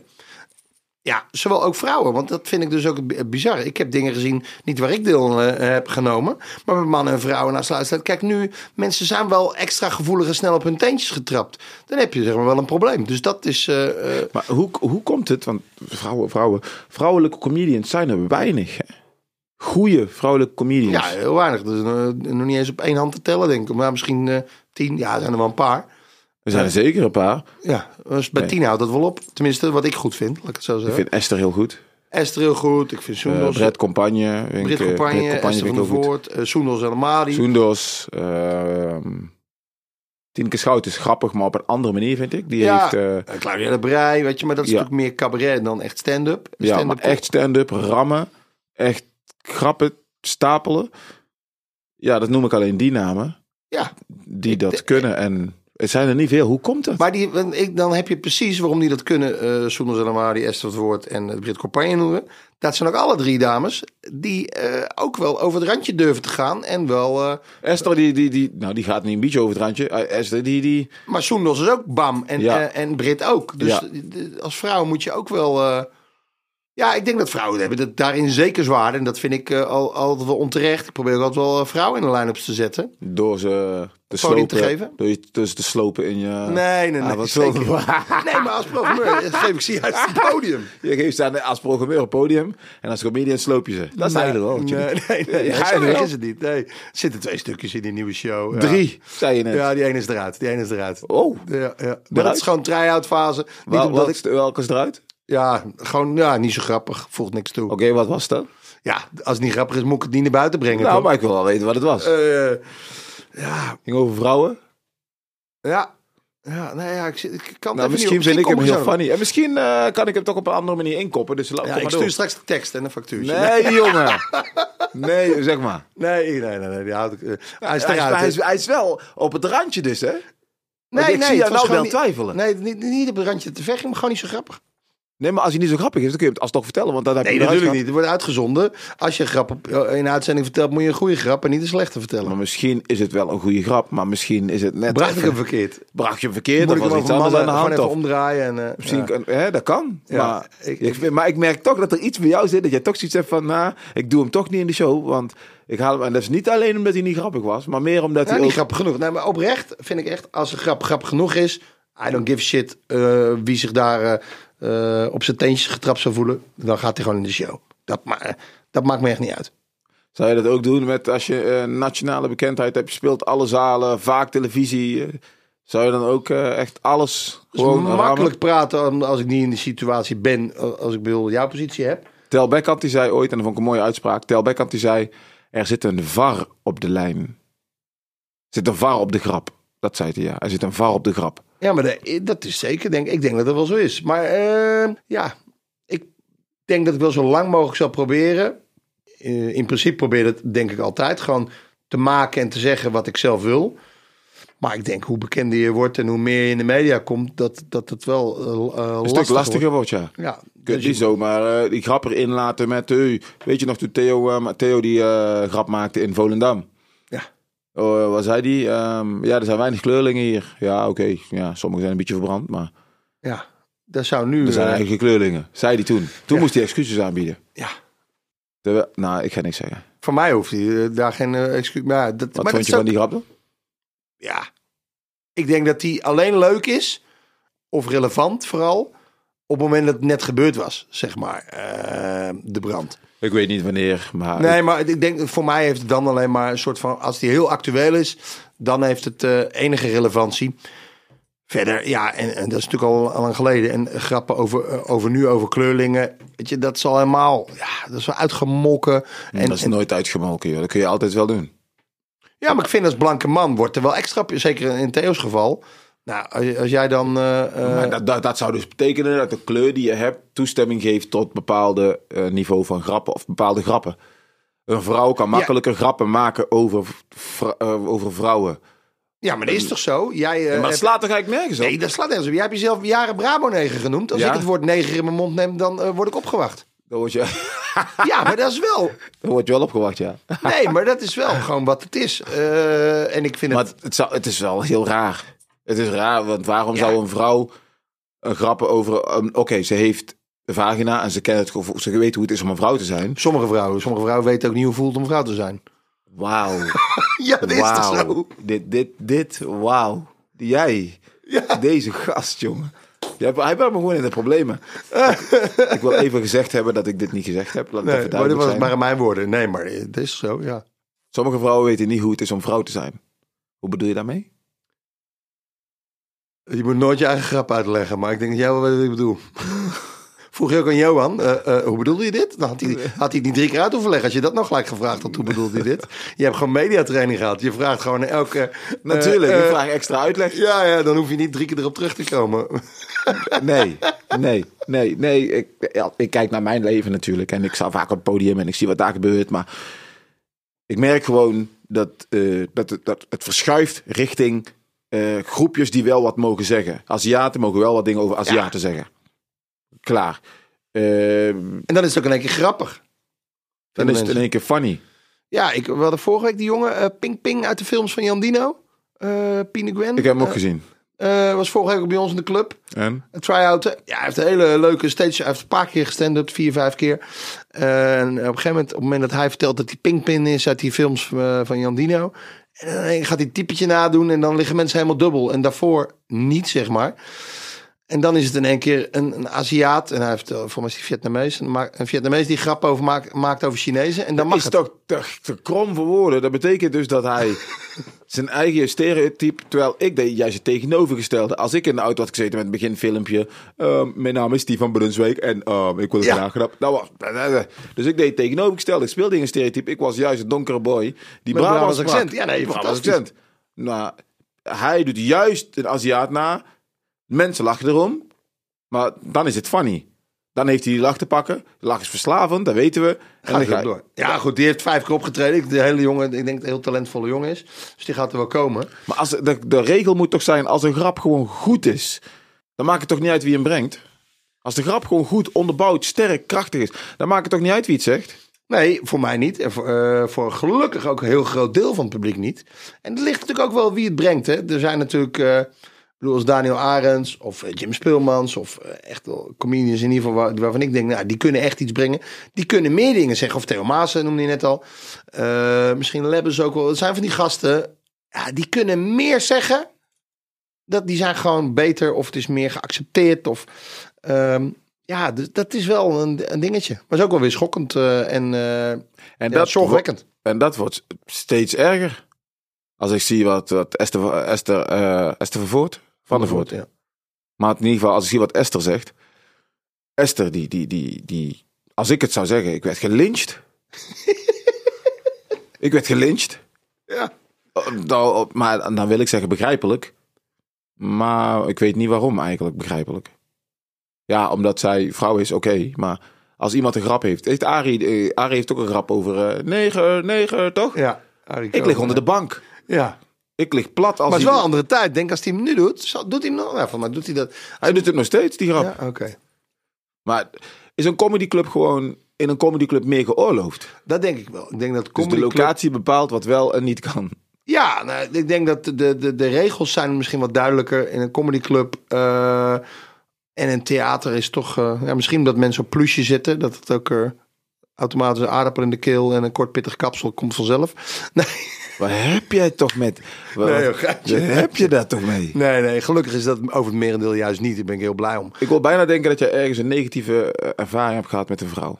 Ja, zowel ook vrouwen, want dat vind ik dus ook bi- bizar. Ik heb dingen gezien, niet waar ik deel eh, heb genomen, maar met mannen en vrouwen naast luisteren. Kijk, nu, mensen zijn wel extra gevoelig en snel op hun teentjes getrapt. Dan heb je zeg maar wel een probleem. Dus dat is... eh, eh, Maar hoe, hoe komt het? Want vrouwen, vrouwen, vrouwelijke comedians zijn er weinig. Hè? Goeie vrouwelijke comedians. Ja, heel weinig. Dus, nog niet eens op één hand te tellen, denk ik. Maar misschien tien. Ja, zijn er wel een paar. Er zijn er zeker een paar. Ja, dus bij Nee. tien houdt dat wel op. Tenminste, wat ik goed vind, laat ik het zo Ik zeggen. vind Esther heel goed. Esther heel goed. Ik vind Uh, Soendos. Brett Compagne. vind ik, Brit eh, Compagne, Esther van ik der. Voort. eh Soendos en Amadi. Soendos. ehm Tineke Schout is grappig, maar op een andere manier vind ik. Die Ja, heeft... eh, eh, Claudia de Brij, weet je. Maar dat is Ja. natuurlijk meer cabaret dan echt stand-up. ja, Stand-up maar echt stand-up, rammen. Echt grappen stapelen. Ja, dat noem ik alleen die namen. Ja, Die Ik dat kunnen. En er zijn er niet veel. Hoe komt dat? maar die, ik, dan heb je precies waarom die dat kunnen. eh Soendos en Amadi, Esther der Voort en uh, Brit Compagne noemen. Dat zijn ook alle drie dames die eh, ook wel over het randje durven te gaan. En wel... eh, Esther, die, die, die, nou, die gaat niet een beetje over het randje. Eh, Esther, die, die, Maar Soendos is ook bam. En, Ja. eh, en Brit ook. Dus Ja. als vrouw moet je ook wel... ja, ik denk dat vrouwen hebben het daarin zeker zwaar. En dat vind ik eh, al, altijd wel onterecht. Ik probeer ook altijd wel eh, vrouwen in de line-ups te zetten. door ze te slopen. te geven? Door je dus te slopen in je... Nee, nee, nee. Ah, wat zeker. Nee, maar als programmeur geef ik ze juist het podium. Je geeft ze aan als programmeur een podium. En als comedian sloop je ze. Dat is eigenlijk wel. Nee, nee, nee. Ja, nee, is het niet. Nee. Er zitten twee stukjes in die nieuwe show. Ja. Drie, zei je net. Ja, die ene is eruit. Die ene is eruit. Oh, Ja, ja. Maar dat is gewoon try-out fase. Wel, welke, ik, welke is eruit? Ja, gewoon ja, niet zo grappig. Voegt niks toe. Oké, wat was dat? Ja, als het niet grappig is, moet ik het niet naar buiten brengen. Nou, toch? maar ik wil wel weten wat het was. Eh, ja, ging over vrouwen. ja. Ja, nee, ja, ik, ik kan Nou, misschien vind ik hem heel funny. En misschien eh, kan ik hem toch op een andere manier inkoppen. Dus Ja, ik maar stuur door. straks de tekst en een factuurtje. Nee, jongen. Nee, zeg maar. Nee, nee, nee, nee, die houd ik. eh, hij is Hij is, hij, is, hè. hij is wel op het randje dus, hè? nee, ik nee, zie jou het was nou wel niet- twijfelen. Nee, niet, niet op het randje te vechten, maar gewoon niet zo grappig. Nee, maar als hij niet zo grappig is, dan kun je het alsnog vertellen. Want dat heb Nee, je natuurlijk niet. Het wordt uitgezonden. Als je een grap op, in een uitzending vertelt, moet je een goede grap en niet een slechte vertellen. Maar misschien is het wel een goede grap. Maar misschien is het net... Bracht ik hem verkeerd? Bracht je hem verkeerd? Moet Of ik hem over anders aan de mannen hand? omdraaien? En, eh, misschien ja. Hè, dat kan. Ja, maar, ik- maar ik merk toch dat er iets bij jou zit. Dat jij toch zoiets hebt van... Nou, ik doe hem toch niet in de show. Want ik haal hem... En dat is niet alleen omdat hij niet grappig was. Maar meer omdat Ja, hij niet grappig genoeg. Nee, maar oprecht vind ik echt, als een grap grappig genoeg is, I don't give a shit eh, wie zich daar eh, eh, op zijn teentjes getrapt zou voelen, dan gaat hij gewoon in de show. Dat, ma dat maakt me echt niet uit. Zou je dat ook doen met als je eh, nationale bekendheid hebt, je speelt alle zalen, vaak televisie. eh, zou je dan ook eh, echt alles gewoon makkelijk rammen? praten als ik niet in die situatie ben, als ik bedoel jouw positie heb. Tel Beckhand die zei ooit, en dat vond ik een mooie uitspraak. Tel Beckhand die zei, er zit een var op de lijn. Er zit een var op de grap. Dat zei hij ja. Er zit een var op de grap. Ja, maar de- dat is zeker. Denk, ik denk dat dat wel zo is. Maar eh, ja, ik denk dat ik wel zo lang mogelijk zal proberen. Eh, in principe probeer het denk ik altijd gewoon te maken en te zeggen wat ik zelf wil. Maar ik denk hoe bekender je wordt en hoe meer je in de media komt, dat, dat het wel eh, eh, Een stuk lastiger wordt. wordt, ja. Ja, Je kunt dus zomaar eh, die grap erin laten met... Hey, weet je nog toen Theo, eh, Theo die eh, grap maakte in Volendam? Oh, wat zei die? Ehm, ja, er zijn weinig kleurlingen hier. Ja, oké. Ja, sommigen zijn een beetje verbrand, maar ja, dat zou nu. er zijn eh, eigenlijk kleurlingen. Zei die toen. Toen Ja. moest hij excuses aanbieden. ja, nou, ik ga niks zeggen. voor mij hoeft hij eh, daar geen eh, excuus. Maar, dat, Wat maar vond dat je van die grap dan? ja, ik denk dat die alleen leuk is, of relevant vooral, op het moment dat het net gebeurd was, zeg maar, eh, de brand. Ik weet niet wanneer, maar... Nee, maar ik denk, voor mij heeft het dan alleen maar een soort van, als die heel actueel is, dan heeft het eh, enige relevantie. Verder, ja, en, en dat is natuurlijk al, al lang geleden. En grappen over, eh, over nu, over kleurlingen, weet je, dat is al helemaal, ja, dat is wel uitgemolken. En, dat is en- nooit uitgemolken, joh. Dat kun je altijd wel doen. Ja, maar ik vind als blanke man wordt er wel extra, zeker in Theo's geval. Nou, als, jij dan. eh, eh, Maar dat, dat, dat zou dus betekenen dat de kleur die je hebt toestemming geeft tot bepaalde eh, niveau van grappen of bepaalde grappen. Een vrouw kan makkelijker grappen maken over, over vrouwen. ja, maar dat is toch zo? Jij, maar hebt- slaat toch eigenlijk nergens op? Nee, dat slaat nergens op. Jij hebt jezelf jaren Brabo neger genoemd. Als Ja? ik het woord neger in mijn mond neem, dan word ik opgewacht. Dan word, je, Ja, maar dat is wel. dan word je wel opgewacht, ja. Nee, maar dat is wel gewoon wat het is. En ik vind Maar het, zou, het is wel heel raar. Het is raar, want waarom Ja. zou een vrouw een grappen over... um, Oké, ze heeft een vagina en ze, kent het, ze weet hoe het is om een vrouw te zijn. Sommige vrouwen, sommige vrouwen weten ook niet hoe het voelt om vrouw te zijn. Wauw. Ja, dat is toch zo? Dit, dit, dit, wauw. Jij, Ja. deze gast, jongen. Hij brengt me gewoon in de problemen. ik wil even gezegd hebben dat ik dit niet gezegd heb. Laat Nee, even maar dat duidelijk was zijn. maar in mijn woorden. Nee, maar eh, dat is zo, ja. Sommige vrouwen weten niet hoe het is om vrouw te zijn. Hoe bedoel je daarmee? Je moet nooit je eigen grap uitleggen, maar ik denk dat jij wel weet wat ik bedoel. Vroeg je ook aan Johan, eh, hoe bedoelde je dit? Dan had hij, had hij het niet drie keer uit hoeven leggen. Als je dat nog gelijk gevraagd had, hoe bedoelde je dit? Je hebt gewoon mediatraining gehad. Je vraagt gewoon elke... eh, Natuurlijk, eh, ik vraag extra uitleg. Ja, ja, dan hoef je niet drie keer erop terug te komen. Nee, nee, nee, nee. Ik, ja, ik kijk naar mijn leven natuurlijk. En ik sta vaak op het podium en ik zie wat daar gebeurt. Maar ik merk gewoon dat, dat, dat het verschuift richting eh, groepjes die wel wat mogen zeggen. Aziaten mogen wel wat dingen over Aziaten zeggen. Klaar. Eh, En dan is het ook in één keer grappig. dan is het in één keer funny. Ja, ik, we hadden vorige week die jongen, eh, Ping Ping uit de films van Jan Dino. eh Pine Gwen. Ik heb hem ook gezien. was vorige week bij ons in de club. En? Een try-out. Ja, hij heeft een hele leuke stage. Hij heeft een paar keer gestand-up, vier, vijf keer. En op een gegeven moment, op het moment dat hij vertelt dat hij Pingpin is uit die films van Jan Dino. En dan gaat een typetje nadoen en dan liggen mensen helemaal dubbel. En daarvoor niet, zeg maar. En dan is het in één keer een, een Aziat. En hij heeft uh, volgens mij is hij Vietnamees. Een, een Vietnamees die grap over maakt, maakt over Chinezen. En dan mag is het. toch te, te krom voor woorden. Dat betekent dus dat hij zijn eigen stereotype, terwijl ik deed juist het tegenovergestelde. Als ik in de auto had gezeten met het beginfilmpje, ehm, mijn naam is Steve van Brunswijk en ehm, ik wil het Ja. graag grap. Dus ik deed het tegenovergestelde. Ik speelde in een stereotype. Ik was juist een donkere boy die Brabants accent. Ja, nee, Brabants accent. Nou, hij doet juist een Aziat na. Mensen lachen erom, maar dan is het funny. Dan heeft hij die lach te pakken. De lach is verslavend, dat weten we. En Gaat dan hij ga ook door. Ja, goed, die heeft vijf keer opgetreden. De hele jongen, ik denk dat een heel talentvolle jongen is. Dus die gaat er wel komen. Maar als, de, de regel moet toch zijn, als een grap gewoon goed is, dan maakt het toch niet uit wie hem brengt? Als de grap gewoon goed, onderbouwd, sterk, krachtig is, dan maakt het toch niet uit wie het zegt? Nee, voor mij niet. En voor, eh, voor gelukkig ook een heel groot deel van het publiek niet. En het ligt natuurlijk ook wel wie het brengt. Hè. Er zijn natuurlijk, eh, bedoel, als Daniel Arends of eh, Jim Speelmans of eh, echt wel comedians in ieder geval waar- waarvan ik denk, nou, die kunnen echt iets brengen. Die kunnen meer dingen zeggen. Of Theo Maassen noemde je net al. Eh, misschien Lebbes ook wel. Het zijn van die gasten, ja, die kunnen meer zeggen Dat, die zijn gewoon beter of het is meer geaccepteerd. Of, ehm, ja, dus dat is wel een, een dingetje. Maar het is ook wel weer schokkend eh, en, eh En ja, dat, zorgwekkend. en dat wordt steeds erger. Als ik zie wat, wat Esther, Esther, eh, Esther Vervoort, Van der Voort. Ja. Maar in ieder geval, als ik zie wat Esther zegt. Esther, die, die, die, die, als ik het zou zeggen, ik werd gelyncht. ik werd gelyncht. Ja. Oh, nou, maar dan wil ik zeggen begrijpelijk. Maar ik weet niet waarom eigenlijk begrijpelijk. Ja, omdat zij vrouw is, oké. maar als iemand een grap heeft. heeft Arie, eh, Arie heeft ook een grap over eh negen, negen, toch? Ja, Arie Ik lig onder de bank. Ja, Ik lig plat als maar het is wel een andere tijd. Denk als hij hem nu doet, zal- doet hij hem nog? Van mij doet hij dat. Hij doet het nog steeds, die grap. Ja, oké. Maar is een comedyclub gewoon in een comedyclub meer geoorloofd? Dat denk ik wel. Ik denk dat Dus comedy de club- locatie bepaalt wat wel en niet kan. Ja, nou, ik denk dat de, de, de regels zijn misschien wat duidelijker in een comedyclub. eh en een theater is toch... eh, ja, misschien omdat mensen op plusje zitten. Dat het ook eh, automatisch een aardappel in de keel en een kort pittig kapsel komt vanzelf. Nee, Wat heb jij toch met... Wat, Nee, joh, geitje. wat heb je daar toch mee? nee, nee, gelukkig is dat over het merendeel juist niet. Daar ben ik heel blij om. Ik wil bijna denken dat jij ergens een negatieve eh, ervaring hebt gehad met een vrouw.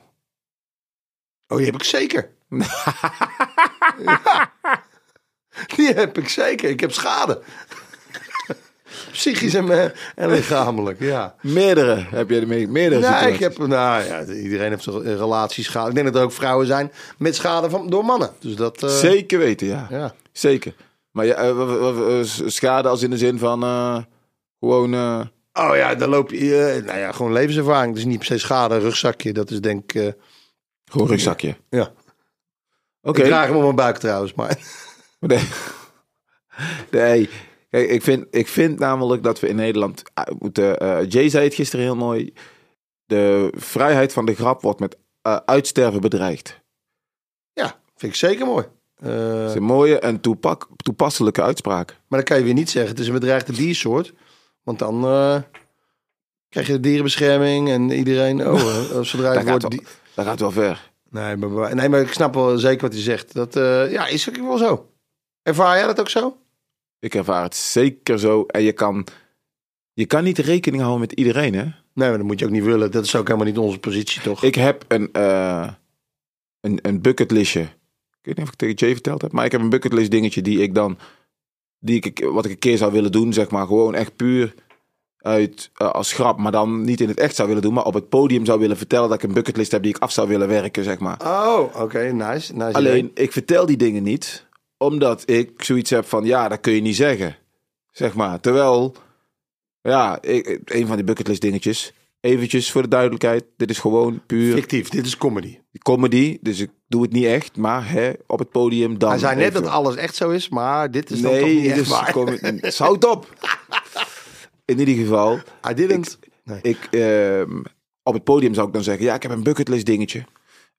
Oh, die heb ik zeker. Ja. Die heb ik zeker. Ik heb schade. Psychisch en, eh, en lichamelijk, ja. Meerdere heb je ermee, meerdere situaties. ik heb, nou ja, iedereen heeft een relatieschade. Ik denk dat er ook vrouwen zijn met schade van, door mannen. Dus dat, eh, Zeker weten, ja. ja. Zeker. Maar ja, eh, schade als in de zin van gewoon... Oh ja, dan loop je, nou ja, gewoon levenservaring. Dus niet per se schade, rugzakje. Dat is denk ik, gewoon rugzakje. ja. Oké. Ik draag hem op mijn buik trouwens, maar Nee. nee. Kijk, ik vind, ik vind namelijk dat we in Nederland eh, moeten... eh, Jay zei het gisteren heel mooi. De vrijheid van de grap wordt met eh, uitsterven bedreigd. ja, vind ik zeker mooi. Dat is een mooie en toepak, toepasselijke uitspraak. maar dan kan je weer niet zeggen, het is een bedreigde diersoort. Want dan krijg je de dierenbescherming en iedereen, oh, zodra het wel, die- dat gaat wel ver. Nee maar, maar- nee, maar ik snap wel zeker wat hij zegt. Dat ja, is ook wel zo. Ervaar jij dat ook zo? Ik ervaar het zeker zo. En je kan, je kan niet rekening houden met iedereen, hè? Nee, maar dat moet je ook niet willen. Dat is ook helemaal niet onze positie, toch? Ik heb een, eh een, een bucketlistje. Ik weet niet of ik tegen Jay verteld heb, maar ik heb een bucketlist dingetje die ik dan, die ik, wat ik een keer zou willen doen, zeg maar, gewoon echt puur uit eh, als grap, maar dan niet in het echt zou willen doen, maar op het podium zou willen vertellen dat ik een bucketlist heb die ik af zou willen werken, zeg maar. Oh, oké, nice. nice Alleen, idee. ik vertel die dingen niet, omdat ik zoiets heb van, ja, dat kun je niet zeggen, zeg maar. Terwijl, ja, ik, een van die bucketlist dingetjes, eventjes voor de duidelijkheid, dit is gewoon puur Fictief, dit is comedy. comedy, dus ik doe het niet echt, maar hè, op het podium dan. Hij zei net even. dat alles echt zo is, maar dit is dan toch Nee, niet echt dus waar. kom, zout op. In ieder geval, I didn't. Nee. ik, ehm, op het podium zou ik dan zeggen, ja, ik heb een bucketlist dingetje.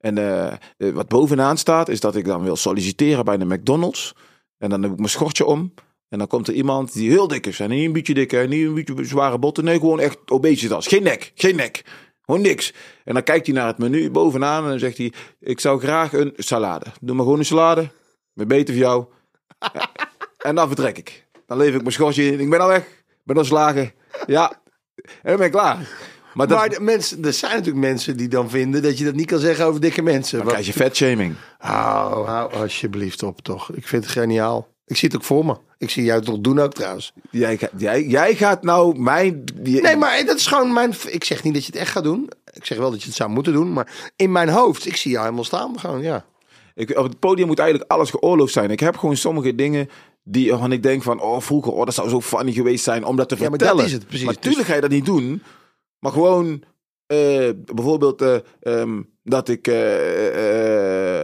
En eh, eh, wat bovenaan staat, is dat ik dan wil solliciteren bij de McDonald's. En dan heb ik mijn schortje om. En dan komt er iemand die heel dik is. En niet een beetje dik, hè, niet een beetje zware botten. Nee, gewoon echt obesitas. Geen nek, geen nek. Gewoon niks. En dan kijkt hij naar het menu bovenaan en dan zegt hij... Ik zou graag een salade. Doe maar gewoon een salade. Met beter voor jou. En dan vertrek ik. Dan lever ik mijn schortje in. Ik ben al weg. Ben al slagen. Ja. En dan ben ik klaar. Maar dat Maar de mensen, er zijn natuurlijk mensen die dan vinden dat je dat niet kan zeggen over dikke mensen. dan krijg je vetshaming. Hou, hou alsjeblieft op toch. Ik vind het geniaal. Ik zie het ook voor me. Ik zie jou het toch doen ook trouwens. Jij, jij, jij gaat nou mijn... Nee, maar dat is gewoon mijn... Ik zeg niet dat je het echt gaat doen. Ik zeg wel dat je het zou moeten doen. Maar in mijn hoofd, ik zie jou helemaal staan. Gewoon, ja. Ik, op het podium moet eigenlijk alles geoorloofd zijn. Ik heb gewoon sommige dingen die waarvan ik denk van... Oh, vroeger, oh, dat zou zo funny geweest zijn om dat te Ja, maar vertellen. dat is het, precies. Maar natuurlijk ga je dat niet doen. Maar gewoon... eh, bijvoorbeeld eh, ehm, dat ik... eh,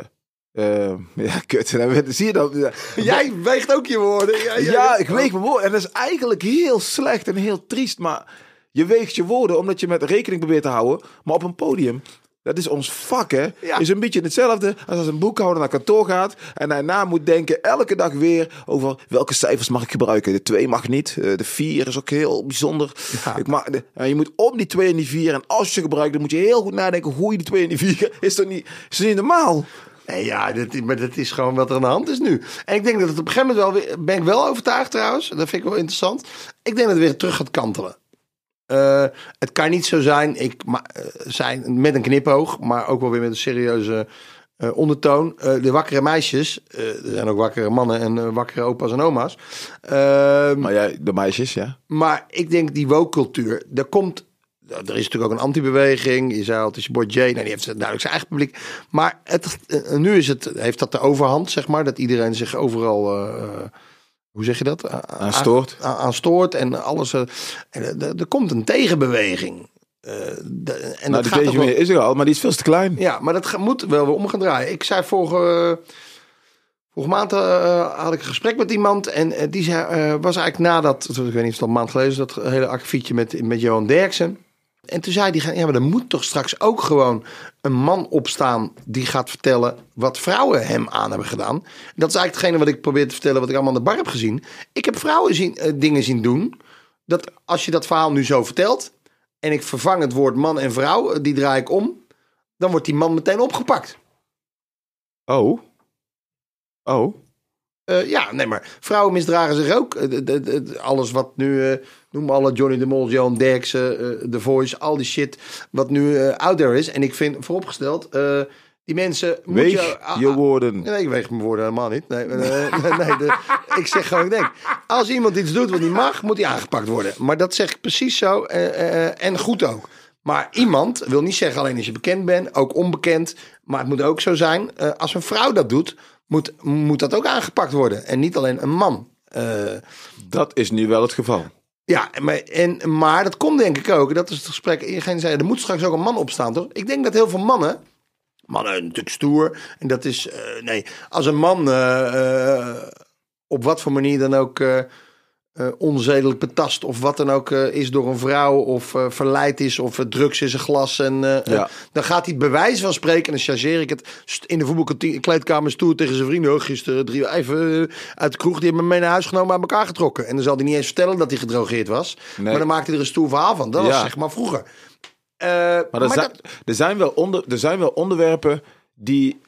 ja, kut. Dan Zie je dat? Jij weegt ook je woorden. Ja, ja, ja, ik weeg mijn woorden. En dat is eigenlijk heel slecht en heel triest. Maar je weegt je woorden omdat je met rekening probeert te houden. Maar op een podium, dat is ons vak, hè. Ja. Is een beetje hetzelfde als als een boekhouder naar kantoor gaat. En daarna moet denken elke dag weer over welke cijfers mag ik gebruiken. De 2 mag niet. eh, De 4 is ook heel bijzonder. Ja. Ik mag, en je moet om die 2 en die 4. En als je gebruikt, dan moet je heel goed nadenken hoe je die 2 en die 4. Is toch niet, is toch niet normaal? Nee, ja, dat, maar dat is gewoon wat er aan de hand is nu. En ik denk dat het op een gegeven moment wel weer... Ben ik wel overtuigd trouwens. Dat vind ik wel interessant. Ik denk dat het weer terug gaat kantelen. Uh, het kan niet zo zijn, ik, maar, uh, zijn met een knipoog, maar ook wel weer met een serieuze uh, ondertoon. de wakkere meisjes, er zijn ook wakkere mannen en wakkere opa's en oma's. Ehm, maar jij, de meisjes, ja. Maar ik denk die woke-cultuur, daar komt er is natuurlijk ook een anti-beweging. Je zei altijd, boy Jay, nou, die heeft duidelijk zijn eigen publiek. Maar het, nu is het, heeft dat de overhand, zeg maar, dat iedereen zich overal uh, hoe zeg je dat? Aan stoort. Aan, aan stoort en alles. Uh, en, er komt een tegenbeweging. Uh, de, en nou, dat die gaat is er al, maar die is veel te klein. Ja, maar dat moet wel weer om gaan draaien. Ik zei vorige, vorige maand uh, had ik een gesprek met iemand. En die zei, was eigenlijk nadat, ik weet niet of het al een maand geleden is, dat hele akkefietje met, met Johan Derksen. En toen zei hij, ja, maar er moet toch straks ook gewoon een man opstaan die gaat vertellen wat vrouwen hem aan hebben gedaan. Dat is eigenlijk hetgene wat ik probeer te vertellen, wat ik allemaal aan de bar heb gezien. Ik heb vrouwen zien, uh, dingen zien doen. Dat als je dat verhaal nu zo vertelt en ik vervang het woord man en vrouw, eh, die draai ik om, dan wordt die man meteen opgepakt. Oh. Oh. Uh, ja, nee, maar vrouwen misdragen zich ook. Uh, alles wat nu, uh, noem alle Johnny de Mol, Johan Derksen, The Voice, al die shit wat nu out there is. En ik vind vooropgesteld, die mensen... Weeg je, je woorden. Nee, ik weeg mijn woorden helemaal niet. Nee, nee, nee de, ik zeg gewoon, ik denk, als iemand iets doet wat niet mag, moet hij aangepakt worden. Maar dat zeg ik precies zo en goed ook. Maar iemand wil niet zeggen alleen als je bekend bent, ook onbekend. Maar het moet ook zo zijn, als een vrouw dat doet moet, moet dat ook aangepakt worden. En niet alleen een man. Uh, dat is nu wel het geval. Ja, maar, en, maar dat komt denk ik ook. Dat is het gesprek. Iedereen zei, er moet straks ook een man opstaan, toch? Ik denk dat heel veel mannen. Mannen natuurlijk stoer. En dat is. Uh, nee, als een man. Uh, op wat voor manier dan ook uh, onzedelijk betast of wat dan ook uh, is door een vrouw of uh, verleid is of drugs is een glas en ja. dan gaat hij bewijs van spreken en dan chargeer ik het in de voetbalkleedkamer stoer tegen zijn vrienden oh, gisteren drie even uit de kroeg die hebben me mee naar huis genomen aan elkaar getrokken en dan zal hij niet eens vertellen dat hij gedrogeerd was nee. maar dan maakte hij er een stoer verhaal van dat ja. was zeg maar vroeger maar, er, maar zijn, dat... er, zijn wel onder, er zijn wel onderwerpen die,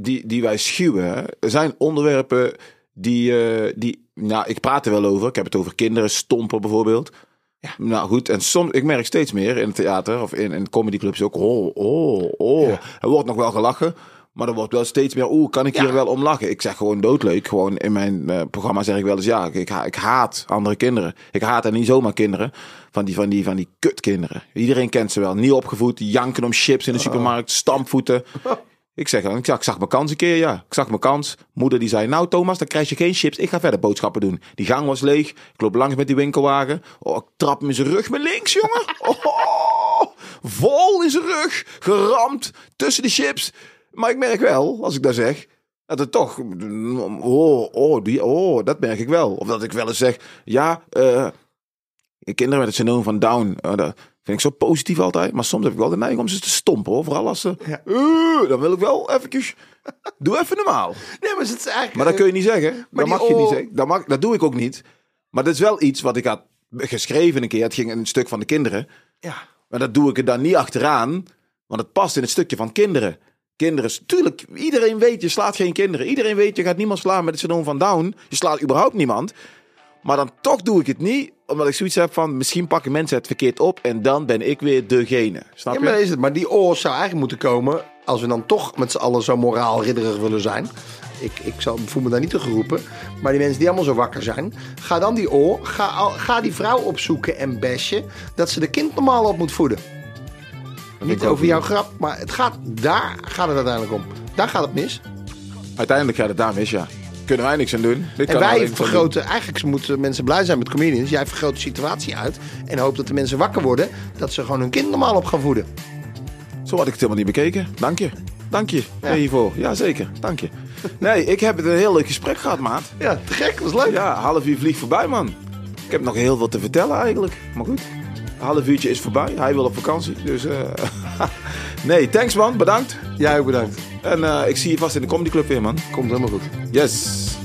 die, die wij schuwen hè? er zijn onderwerpen die, die nou, ik praat er wel over. Ik heb het over kinderen, stompen bijvoorbeeld. Ja. Nou goed, en soms, ik merk steeds meer in het theater of in, in comedyclubs ook. Oh, oh, oh. Er wordt nog wel gelachen. Maar er wordt wel steeds meer, oeh, kan ik hier wel om lachen? Ik zeg gewoon doodleuk. Gewoon in mijn uh, programma zeg ik wel eens, ja, ik, ik haat andere kinderen. Ik haat en niet zomaar kinderen. Van die, van die, van die kutkinderen. Iedereen kent ze wel. Niet opgevoed, janken om chips in de oh. supermarkt, stampvoeten. Ik zeg, zag, ik zag mijn kans een keer, ja. Ik zag mijn kans. Moeder die zei, nou Thomas, dan krijg je geen chips. Ik ga verder boodschappen doen. Die gang was leeg. Ik loop langs met die winkelwagen. Oh, ik trap hem in zijn rug met links, jongen. Oh, vol in zijn rug. Geramd tussen de chips. Maar ik merk wel, als ik dat zeg, dat het toch... Oh, oh, die, oh, dat merk ik wel. Of dat ik wel eens zeg, ja, uh, kinderen met het syndroom van Down... Uh, Vind ik zo positief altijd. Maar soms heb ik wel de neiging om ze te stompen. Hoor. Vooral als ze... Ja. Uh, dan wil ik wel eventjes... Doe even normaal. Nee, maar, het is eigenlijk, maar dat kun je niet zeggen. Maar dat mag je niet zeggen. Dat, mag, dat doe ik ook niet. Maar dat is wel iets wat ik had geschreven een keer. Het ging een stuk van de kinderen. Ja. Maar dat doe ik er dan niet achteraan. Want het past in het stukje van kinderen. Kinderen, tuurlijk, iedereen weet, je slaat geen kinderen. Iedereen weet, je gaat niemand slaan met het syndroom van Down. Je slaat überhaupt niemand. Maar dan toch doe ik het niet, omdat ik zoiets heb van misschien pakken mensen het verkeerd op en dan ben ik weer degene. Snap ja, maar je? Is het. Maar die oor zou eigenlijk moeten komen als we dan toch met z'n allen zo moraalridderig willen zijn. Ik, ik zal, voel me daar niet te geroepen. Maar die mensen die allemaal zo wakker zijn. Ga dan die oor, ga, ga die vrouw opzoeken en bashen dat ze de kind normaal op moet voeden. niet over jouw grap, maar het gaat, daar gaat het uiteindelijk om. Daar gaat het mis. Uiteindelijk gaat het daar mis, ja kunnen wij niks aan doen. Dit en wij vergroten, eigenlijk moeten mensen blij zijn met comedians. Jij vergroot de situatie uit en hoopt dat de mensen wakker worden. Dat ze gewoon hun kind normaal op gaan voeden. Zo had ik het helemaal niet bekeken. Dank je. Dank je ja. hiervoor. Ja, zeker. Dank je. Nee, ik heb het een heel leuk gesprek gehad, maat. Ja, te gek. was leuk. Ja, half uur vliegt voorbij, man. Ik heb nog heel veel te vertellen eigenlijk. Maar goed, half uurtje is voorbij. Hij wil op vakantie. Dus uh... nee, thanks man. Bedankt. Jij ook bedankt. En uh, ik zie je vast in de Comedy Club weer, man. Komt helemaal goed. Yes.